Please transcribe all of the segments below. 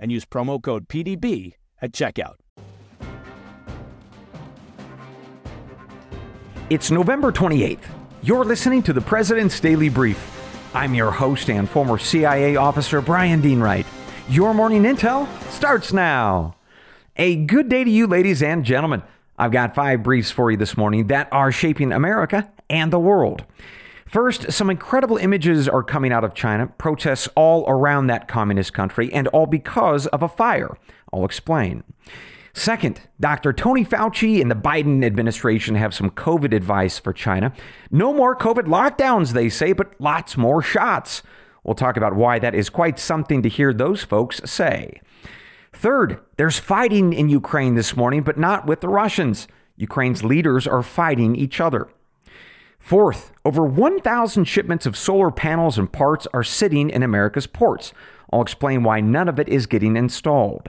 and use promo code PDB at checkout. It's November 28th. You're listening to the President's Daily Brief. I'm your host and former CIA officer, Brian Dean Wright. Your morning intel starts now. A good day to you, ladies and gentlemen. I've got five briefs for you this morning that are shaping America and the world. First, some incredible images are coming out of China, protests all around that communist country, and all because of a fire. I'll explain. Second, Dr. Tony Fauci and the Biden administration have some COVID advice for China. No more COVID lockdowns, they say, but lots more shots. We'll talk about why that is quite something to hear those folks say. Third, there's fighting in Ukraine this morning, but not with the Russians. Ukraine's leaders are fighting each other. Fourth, over 1,000 shipments of solar panels and parts are sitting in America's ports. I'll explain why none of it is getting installed.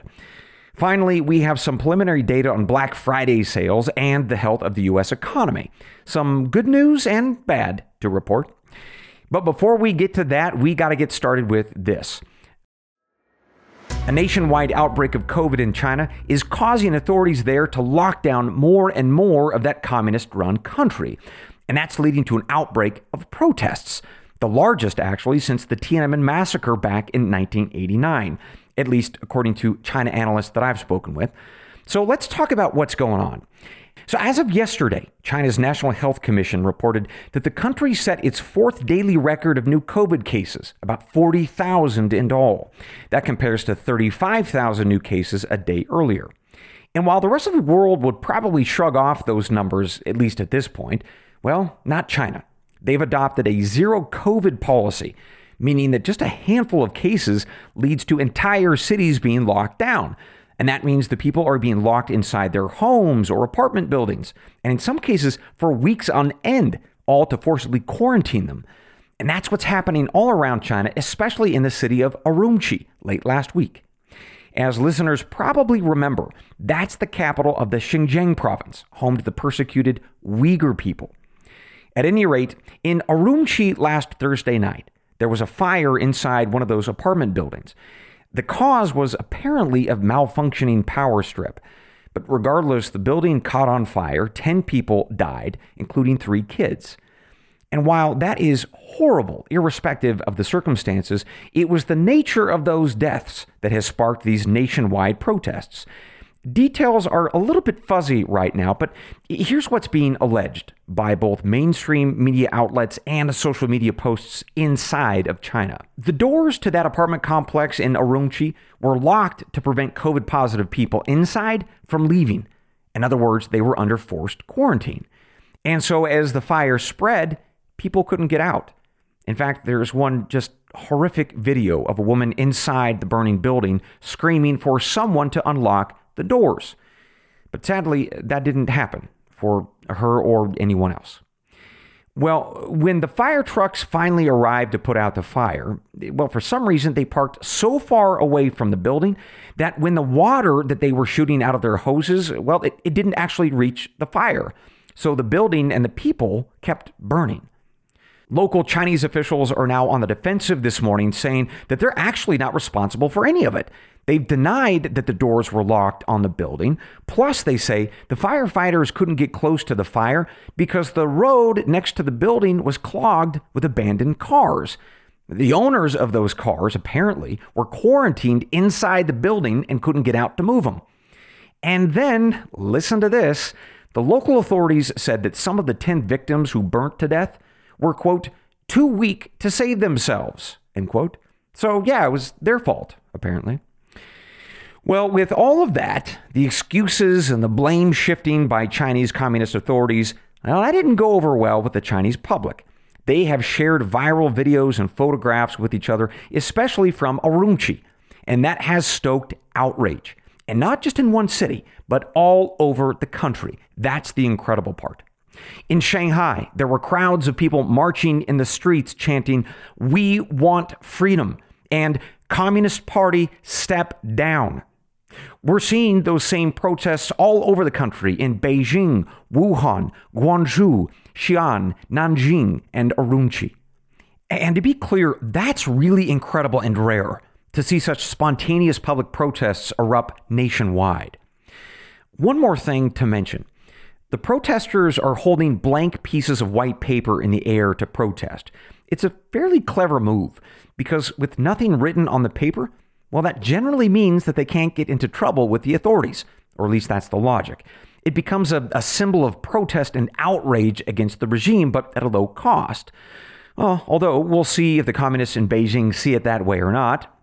Finally, we have some preliminary data on Black Friday sales and the health of the U.S. economy. Some good news and bad to report. But before we get to that, we got to get started with this. A nationwide outbreak of COVID in China is causing authorities there to lock down more and more of that communist run country and that's leading to an outbreak of protests, the largest actually since the Tiananmen massacre back in 1989, at least according to China analysts that I've spoken with. So let's talk about what's going on. So, as of yesterday, China's National Health Commission reported that the country set its fourth daily record of new COVID cases, about 40,000 in all. That compares to 35,000 new cases a day earlier. And while the rest of the world would probably shrug off those numbers, at least at this point, well, not China. They've adopted a zero COVID policy, meaning that just a handful of cases leads to entire cities being locked down. And that means the people are being locked inside their homes or apartment buildings, and in some cases for weeks on end, all to forcibly quarantine them. And that's what's happening all around China, especially in the city of Urumqi late last week. As listeners probably remember, that's the capital of the Xinjiang province, home to the persecuted Uyghur people. At any rate, in Urumqi last Thursday night, there was a fire inside one of those apartment buildings. The cause was apparently a malfunctioning power strip. But regardless, the building caught on fire. 10 people died, including three kids. And while that is horrible, irrespective of the circumstances, it was the nature of those deaths that has sparked these nationwide protests. Details are a little bit fuzzy right now, but here's what's being alleged by both mainstream media outlets and social media posts inside of China. The doors to that apartment complex in Urumqi were locked to prevent COVID positive people inside from leaving. In other words, they were under forced quarantine. And so as the fire spread, people couldn't get out. In fact, there's one just horrific video of a woman inside the burning building screaming for someone to unlock the doors. But sadly, that didn't happen for her or anyone else. Well, when the fire trucks finally arrived to put out the fire, well, for some reason, they parked so far away from the building that when the water that they were shooting out of their hoses, well, it, it didn't actually reach the fire. So the building and the people kept burning. Local Chinese officials are now on the defensive this morning, saying that they're actually not responsible for any of it. They've denied that the doors were locked on the building. Plus, they say the firefighters couldn't get close to the fire because the road next to the building was clogged with abandoned cars. The owners of those cars apparently were quarantined inside the building and couldn't get out to move them. And then, listen to this the local authorities said that some of the 10 victims who burnt to death were, quote, too weak to save themselves, end quote. So, yeah, it was their fault, apparently. Well, with all of that, the excuses and the blame shifting by Chinese communist authorities, well, that didn't go over well with the Chinese public. They have shared viral videos and photographs with each other, especially from Urumqi, and that has stoked outrage. And not just in one city, but all over the country. That's the incredible part. In Shanghai, there were crowds of people marching in the streets chanting, We want freedom, and Communist Party step down. We're seeing those same protests all over the country in Beijing, Wuhan, Guangzhou, Xi'an, Nanjing, and Urumqi. And to be clear, that's really incredible and rare to see such spontaneous public protests erupt nationwide. One more thing to mention the protesters are holding blank pieces of white paper in the air to protest. It's a fairly clever move because with nothing written on the paper, well, that generally means that they can't get into trouble with the authorities, or at least that's the logic. It becomes a, a symbol of protest and outrage against the regime, but at a low cost. Well, although we'll see if the communists in Beijing see it that way or not.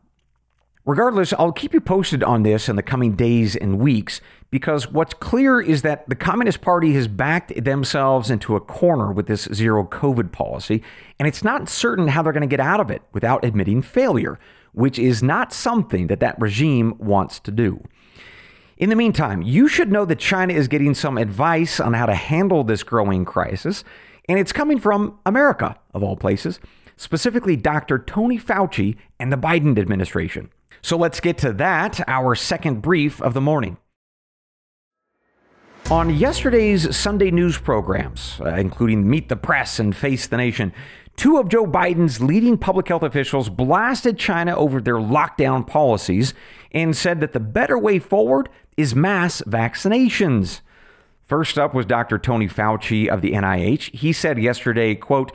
Regardless, I'll keep you posted on this in the coming days and weeks because what's clear is that the Communist Party has backed themselves into a corner with this zero COVID policy, and it's not certain how they're going to get out of it without admitting failure, which is not something that that regime wants to do. In the meantime, you should know that China is getting some advice on how to handle this growing crisis, and it's coming from America, of all places, specifically Dr. Tony Fauci and the Biden administration. So let's get to that, our second brief of the morning. On yesterday's Sunday news programs, uh, including Meet the Press and Face the Nation, two of Joe Biden's leading public health officials blasted China over their lockdown policies and said that the better way forward is mass vaccinations. First up was Dr. Tony Fauci of the NIH. He said yesterday, quote,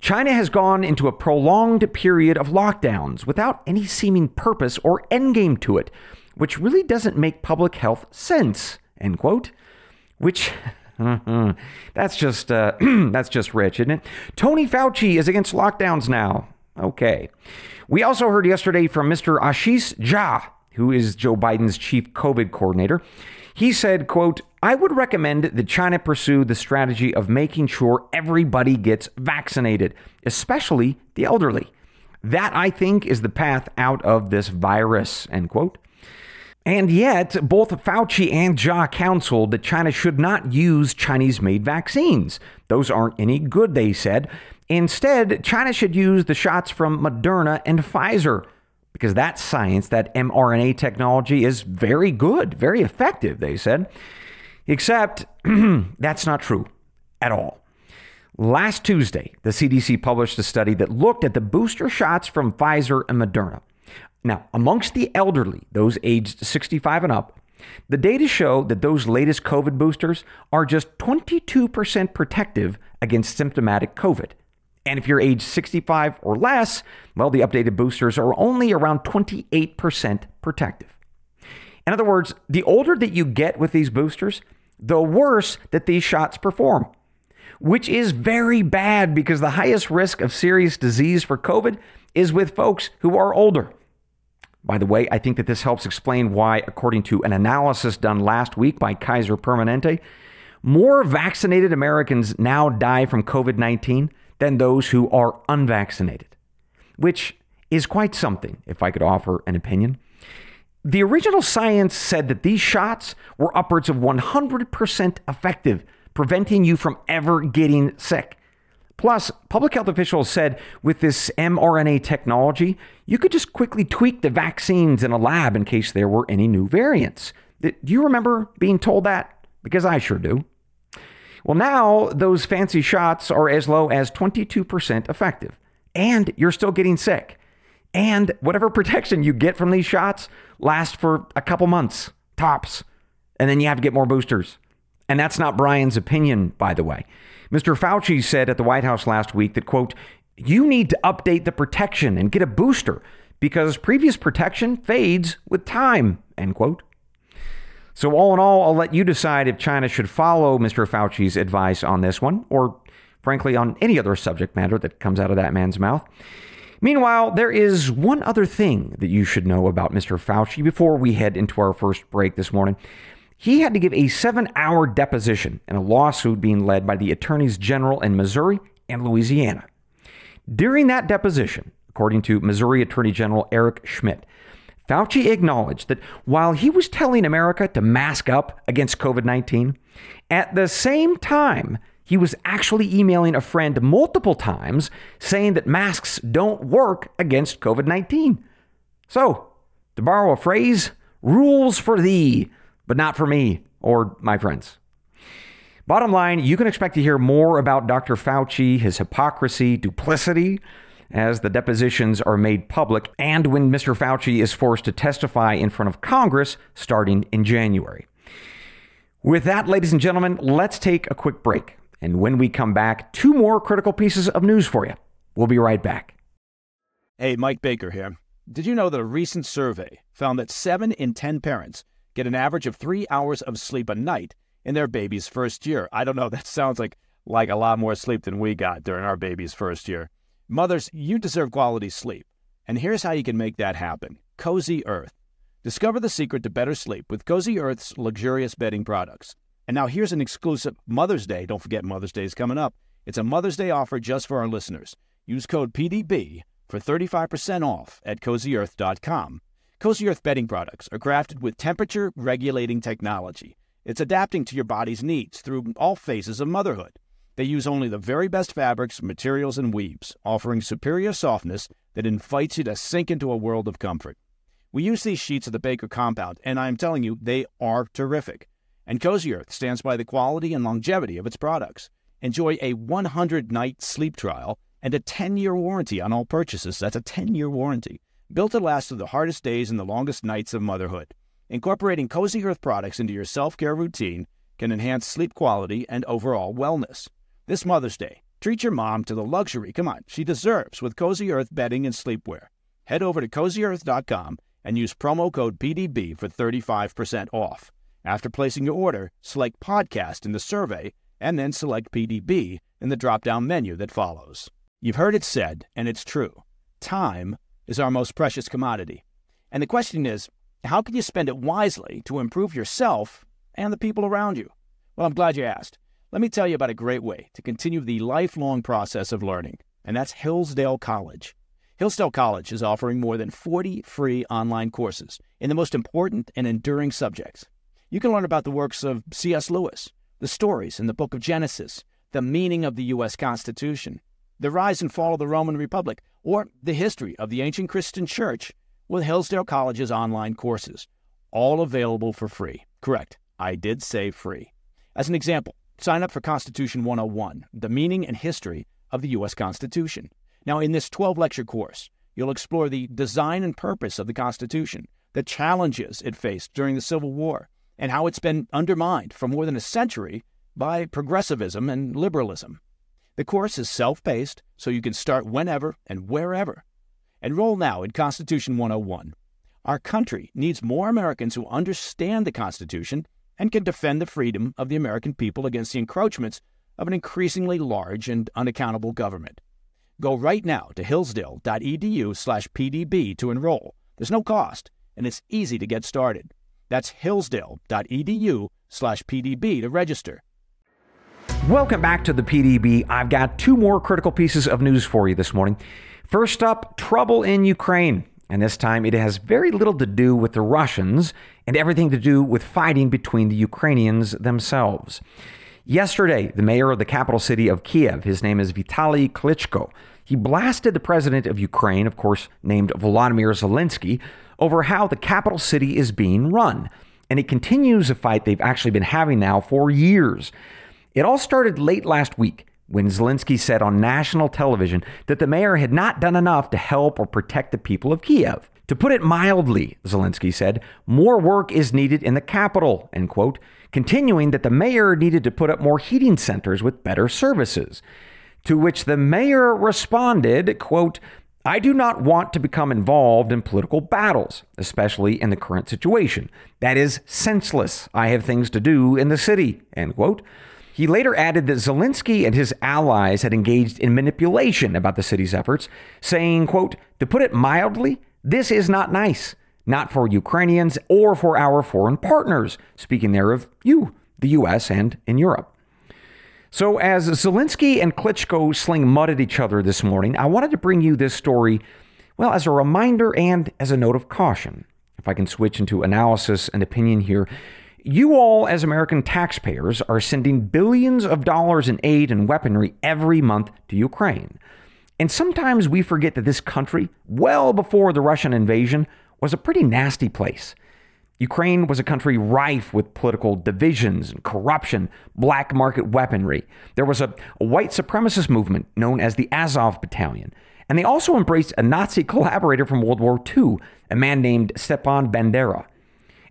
China has gone into a prolonged period of lockdowns without any seeming purpose or endgame to it, which really doesn't make public health sense. End quote. Which that's just uh, that's just rich, isn't it? Tony Fauci is against lockdowns now. Okay. We also heard yesterday from Mr. Ashish Jha, who is Joe Biden's chief COVID coordinator. He said, quote, I would recommend that China pursue the strategy of making sure everybody gets vaccinated, especially the elderly. That, I think, is the path out of this virus, end quote. And yet, both Fauci and Jha counseled that China should not use Chinese made vaccines. Those aren't any good, they said. Instead, China should use the shots from Moderna and Pfizer because that science, that mRNA technology, is very good, very effective, they said. Except that's not true at all. Last Tuesday, the CDC published a study that looked at the booster shots from Pfizer and Moderna. Now, amongst the elderly, those aged 65 and up, the data show that those latest COVID boosters are just 22% protective against symptomatic COVID. And if you're age 65 or less, well, the updated boosters are only around 28% protective. In other words, the older that you get with these boosters, the worse that these shots perform, which is very bad because the highest risk of serious disease for COVID is with folks who are older. By the way, I think that this helps explain why, according to an analysis done last week by Kaiser Permanente, more vaccinated Americans now die from COVID 19 than those who are unvaccinated, which is quite something, if I could offer an opinion. The original science said that these shots were upwards of 100% effective, preventing you from ever getting sick. Plus, public health officials said with this mRNA technology, you could just quickly tweak the vaccines in a lab in case there were any new variants. Do you remember being told that? Because I sure do. Well, now those fancy shots are as low as 22% effective, and you're still getting sick. And whatever protection you get from these shots lasts for a couple months, tops. And then you have to get more boosters. And that's not Brian's opinion, by the way. Mr. Fauci said at the White House last week that, quote, you need to update the protection and get a booster because previous protection fades with time, end quote. So, all in all, I'll let you decide if China should follow Mr. Fauci's advice on this one, or frankly, on any other subject matter that comes out of that man's mouth. Meanwhile, there is one other thing that you should know about Mr. Fauci before we head into our first break this morning. He had to give a seven hour deposition in a lawsuit being led by the attorneys general in Missouri and Louisiana. During that deposition, according to Missouri Attorney General Eric Schmitt, Fauci acknowledged that while he was telling America to mask up against COVID 19, at the same time, he was actually emailing a friend multiple times saying that masks don't work against COVID 19. So, to borrow a phrase, rules for thee, but not for me or my friends. Bottom line, you can expect to hear more about Dr. Fauci, his hypocrisy, duplicity, as the depositions are made public and when Mr. Fauci is forced to testify in front of Congress starting in January. With that, ladies and gentlemen, let's take a quick break. And when we come back, two more critical pieces of news for you. We'll be right back. Hey, Mike Baker here. Did you know that a recent survey found that 7 in 10 parents get an average of 3 hours of sleep a night in their baby's first year? I don't know, that sounds like like a lot more sleep than we got during our baby's first year. Mothers, you deserve quality sleep. And here's how you can make that happen Cozy Earth. Discover the secret to better sleep with Cozy Earth's luxurious bedding products. And now here's an exclusive Mother's Day. Don't forget Mother's Day is coming up. It's a Mother's Day offer just for our listeners. Use code PDB for 35% off at cozyearth.com. Cozy Earth bedding products are crafted with temperature regulating technology. It's adapting to your body's needs through all phases of motherhood. They use only the very best fabrics, materials, and weaves, offering superior softness that invites you to sink into a world of comfort. We use these sheets of the Baker compound, and I'm telling you, they are terrific. And Cozy Earth stands by the quality and longevity of its products. Enjoy a 100 night sleep trial and a 10 year warranty on all purchases. That's a 10 year warranty. Built to last through the hardest days and the longest nights of motherhood. Incorporating Cozy Earth products into your self care routine can enhance sleep quality and overall wellness. This Mother's Day, treat your mom to the luxury, come on, she deserves with Cozy Earth bedding and sleepwear. Head over to cozyearth.com and use promo code PDB for 35% off. After placing your order, select podcast in the survey and then select PDB in the drop down menu that follows. You've heard it said, and it's true time is our most precious commodity. And the question is, how can you spend it wisely to improve yourself and the people around you? Well, I'm glad you asked. Let me tell you about a great way to continue the lifelong process of learning, and that's Hillsdale College. Hillsdale College is offering more than 40 free online courses in the most important and enduring subjects. You can learn about the works of C.S. Lewis, the stories in the book of Genesis, the meaning of the U.S. Constitution, the rise and fall of the Roman Republic, or the history of the ancient Christian church with Hillsdale College's online courses, all available for free. Correct, I did say free. As an example, Sign up for Constitution 101, the meaning and history of the U.S. Constitution. Now, in this 12 lecture course, you'll explore the design and purpose of the Constitution, the challenges it faced during the Civil War, and how it's been undermined for more than a century by progressivism and liberalism. The course is self paced, so you can start whenever and wherever. Enroll now in Constitution 101. Our country needs more Americans who understand the Constitution and can defend the freedom of the American people against the encroachments of an increasingly large and unaccountable government. Go right now to hillsdale.edu/pdb to enroll. There's no cost, and it's easy to get started. That's hillsdale.edu/pdb to register. Welcome back to the PDB. I've got two more critical pieces of news for you this morning. First up, trouble in Ukraine. And this time it has very little to do with the Russians and everything to do with fighting between the Ukrainians themselves. Yesterday, the mayor of the capital city of Kiev, his name is Vitaly Klitschko, he blasted the president of Ukraine, of course, named Volodymyr Zelensky, over how the capital city is being run. And it continues a fight they've actually been having now for years. It all started late last week when Zelensky said on national television that the mayor had not done enough to help or protect the people of Kiev. To put it mildly, Zelensky said, more work is needed in the capital, end quote, continuing that the mayor needed to put up more heating centers with better services. To which the mayor responded, quote, I do not want to become involved in political battles, especially in the current situation. That is senseless. I have things to do in the city. End quote. He later added that Zelensky and his allies had engaged in manipulation about the city's efforts, saying, quote, to put it mildly, this is not nice, not for Ukrainians or for our foreign partners, speaking there of you, the US and in Europe. So, as Zelensky and Klitschko sling mud at each other this morning, I wanted to bring you this story, well, as a reminder and as a note of caution. If I can switch into analysis and opinion here, you all, as American taxpayers, are sending billions of dollars in aid and weaponry every month to Ukraine. And sometimes we forget that this country, well before the Russian invasion, was a pretty nasty place. Ukraine was a country rife with political divisions and corruption, black market weaponry. There was a, a, white supremacist movement known as the Azov Battalion. And they also embraced a Nazi collaborator from World War II, a man named Stepan Bandera.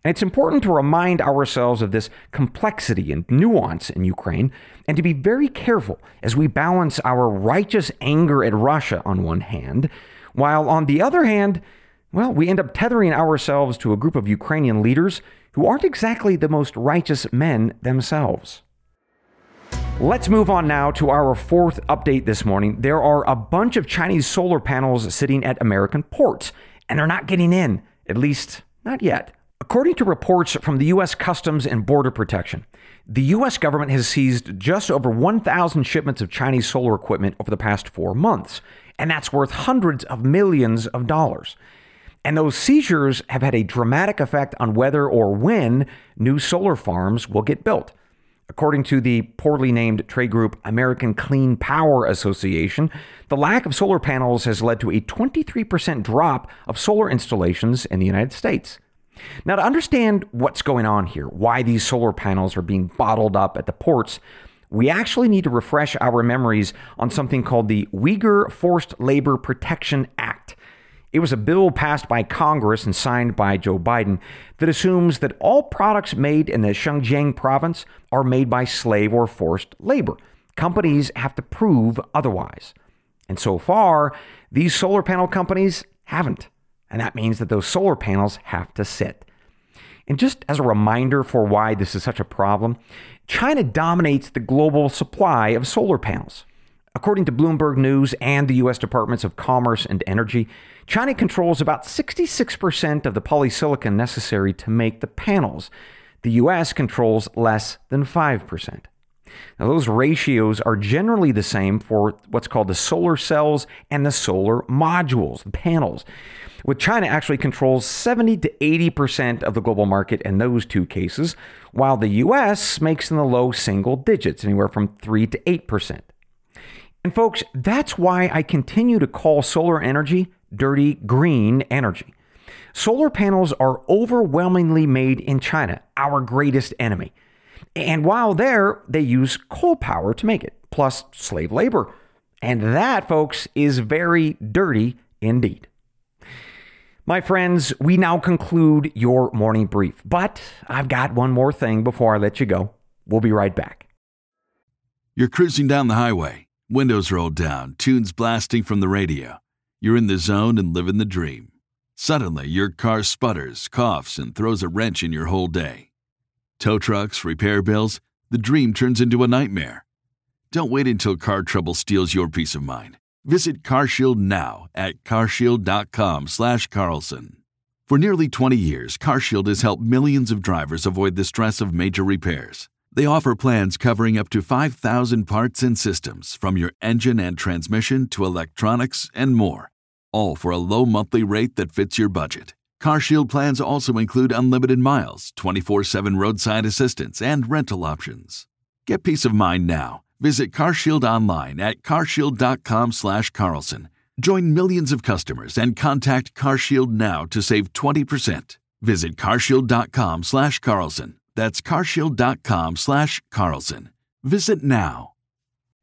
And it's important to remind ourselves of this complexity and nuance in Ukraine and to be very careful as we balance our righteous anger at Russia on one hand, while on the other hand, well, we end up tethering ourselves to a group of Ukrainian leaders who aren't exactly the most righteous men themselves. Let's move on now to our fourth update this morning. There are a bunch of Chinese solar panels sitting at American ports, and they're not getting in, at least not yet. According to reports from the U.S. Customs and Border Protection, the U.S. government has seized just over 1,000 shipments of Chinese solar equipment over the past four months, and that's worth hundreds of millions of dollars. And those seizures have had a dramatic effect on whether or when new solar farms will get built. According to the poorly named trade group American Clean Power Association, the lack of solar panels has led to a 23% drop of solar installations in the United States. Now, to understand what's going on here, why these solar panels are being bottled up at the ports, we actually need to refresh our memories on something called the Uyghur Forced Labor Protection Act. It was a bill passed by Congress and signed by Joe Biden that assumes that all products made in the Xinjiang province are made by slave or forced labor. Companies have to prove otherwise. And so far, these solar panel companies haven't. And that means that those solar panels have to sit. And just as a reminder for why this is such a problem, China dominates the global supply of solar panels. According to Bloomberg News and the U.S. Departments of Commerce and Energy, China controls about 66% of the polysilicon necessary to make the panels. The U.S. controls less than 5%. Now, those ratios are generally the same for what's called the solar cells and the solar modules, the panels. With China actually controls 70 to 80% of the global market in those two cases, while the US makes in the low single digits, anywhere from 3 to 8%. And folks, that's why I continue to call solar energy dirty green energy. Solar panels are overwhelmingly made in China, our greatest enemy. And while there, they use coal power to make it, plus slave labor. And that, folks, is very dirty indeed. My friends, we now conclude your morning brief, but I've got one more thing before I let you go. We'll be right back. You're cruising down the highway, windows rolled down, tunes blasting from the radio. You're in the zone and living the dream. Suddenly, your car sputters, coughs, and throws a wrench in your whole day tow trucks, repair bills, the dream turns into a nightmare. Don't wait until car trouble steals your peace of mind. Visit CarShield now at carshield.com/carlson. For nearly 20 years, CarShield has helped millions of drivers avoid the stress of major repairs. They offer plans covering up to 5,000 parts and systems, from your engine and transmission to electronics and more, all for a low monthly rate that fits your budget. CarShield plans also include unlimited miles, 24/7 roadside assistance, and rental options. Get peace of mind now. Visit CarShield online at carshield.com slash Carlson. Join millions of customers and contact CarShield now to save 20%. Visit carshield.com slash Carlson. That's carshield.com slash Carlson. Visit now.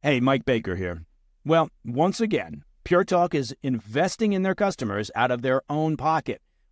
Hey, Mike Baker here. Well, once again, Pure Talk is investing in their customers out of their own pocket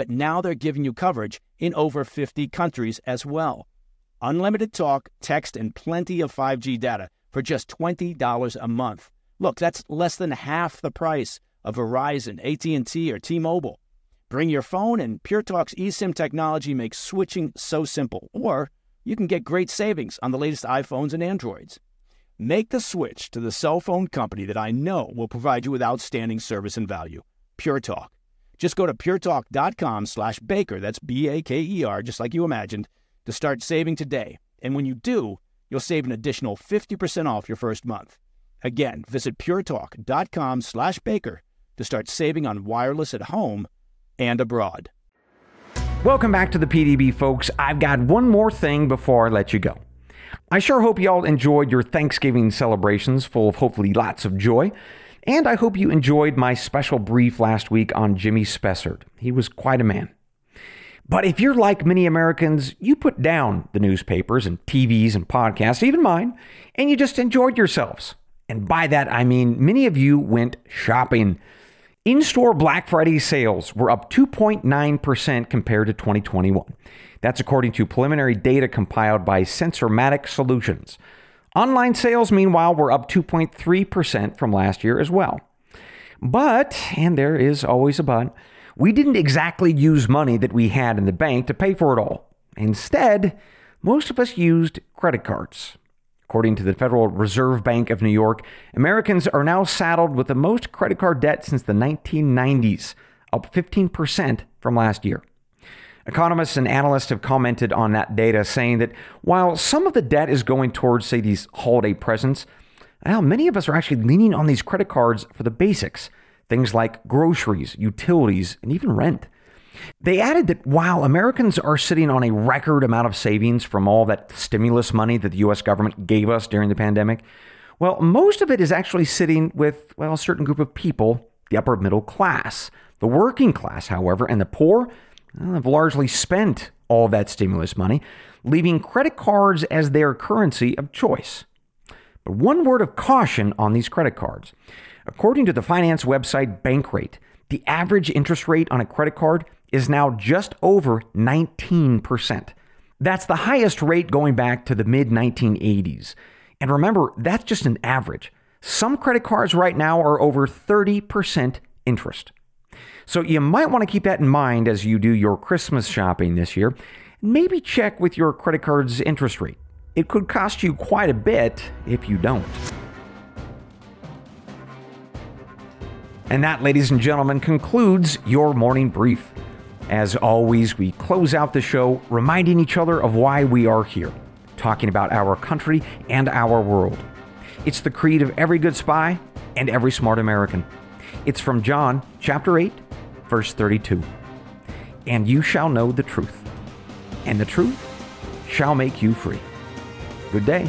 but now they're giving you coverage in over 50 countries as well. Unlimited talk, text, and plenty of 5G data for just $20 a month. Look, that's less than half the price of Verizon, AT&T, or T-Mobile. Bring your phone, and PureTalk's eSIM technology makes switching so simple. Or you can get great savings on the latest iPhones and Androids. Make the switch to the cell phone company that I know will provide you with outstanding service and value. Pure Talk. Just go to puretalk.com slash baker, that's B-A-K-E-R, just like you imagined, to start saving today. And when you do, you'll save an additional 50% off your first month. Again, visit puretalk.com slash baker to start saving on wireless at home and abroad. Welcome back to the PDB, folks. I've got one more thing before I let you go. I sure hope you all enjoyed your Thanksgiving celebrations full of hopefully lots of joy. And I hope you enjoyed my special brief last week on Jimmy Spessard. He was quite a man. But if you're like many Americans, you put down the newspapers and TVs and podcasts, even mine, and you just enjoyed yourselves. And by that, I mean many of you went shopping. In store Black Friday sales were up 2.9% compared to 2021. That's according to preliminary data compiled by Sensormatic Solutions. Online sales, meanwhile, were up 2.3% from last year as well. But, and there is always a but, we didn't exactly use money that we had in the bank to pay for it all. Instead, most of us used credit cards. According to the Federal Reserve Bank of New York, Americans are now saddled with the most credit card debt since the 1990s, up 15% from last year. Economists and analysts have commented on that data, saying that while some of the debt is going towards, say, these holiday presents, well, many of us are actually leaning on these credit cards for the basics things like groceries, utilities, and even rent. They added that while Americans are sitting on a record amount of savings from all that stimulus money that the US government gave us during the pandemic, well, most of it is actually sitting with, well, a certain group of people, the upper middle class. The working class, however, and the poor have largely spent all that stimulus money, leaving credit cards as their currency of choice. But one word of caution on these credit cards. According to the finance website Bankrate, the average interest rate on a credit card is now just over 19%. That's the highest rate going back to the mid 1980s. And remember, that's just an average. Some credit cards right now are over 30% interest. So you might want to keep that in mind as you do your Christmas shopping this year. Maybe check with your credit card's interest rate. It could cost you quite a bit if you don't. And that, ladies and gentlemen, concludes your morning brief. As always, we close out the show reminding each other of why we are here, talking about our country and our world. It's the creed of every good spy and every smart American. It's from John chapter 8, verse 32. And you shall know the truth, and the truth shall make you free. Good day.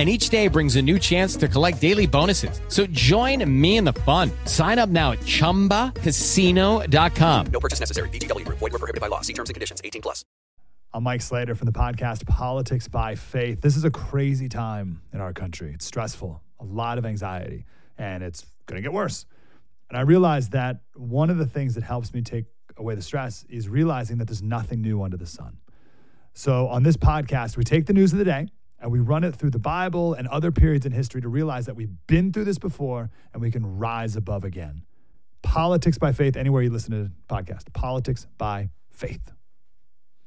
and each day brings a new chance to collect daily bonuses. So join me in the fun. Sign up now at ChumbaCasino.com. No purchase necessary. VGW. Void were prohibited by law. See terms and conditions. 18 plus. I'm Mike Slater from the podcast Politics by Faith. This is a crazy time in our country. It's stressful, a lot of anxiety, and it's going to get worse. And I realized that one of the things that helps me take away the stress is realizing that there's nothing new under the sun. So on this podcast, we take the news of the day and we run it through the Bible and other periods in history to realize that we've been through this before and we can rise above again. Politics by faith, anywhere you listen to the podcast, politics by faith.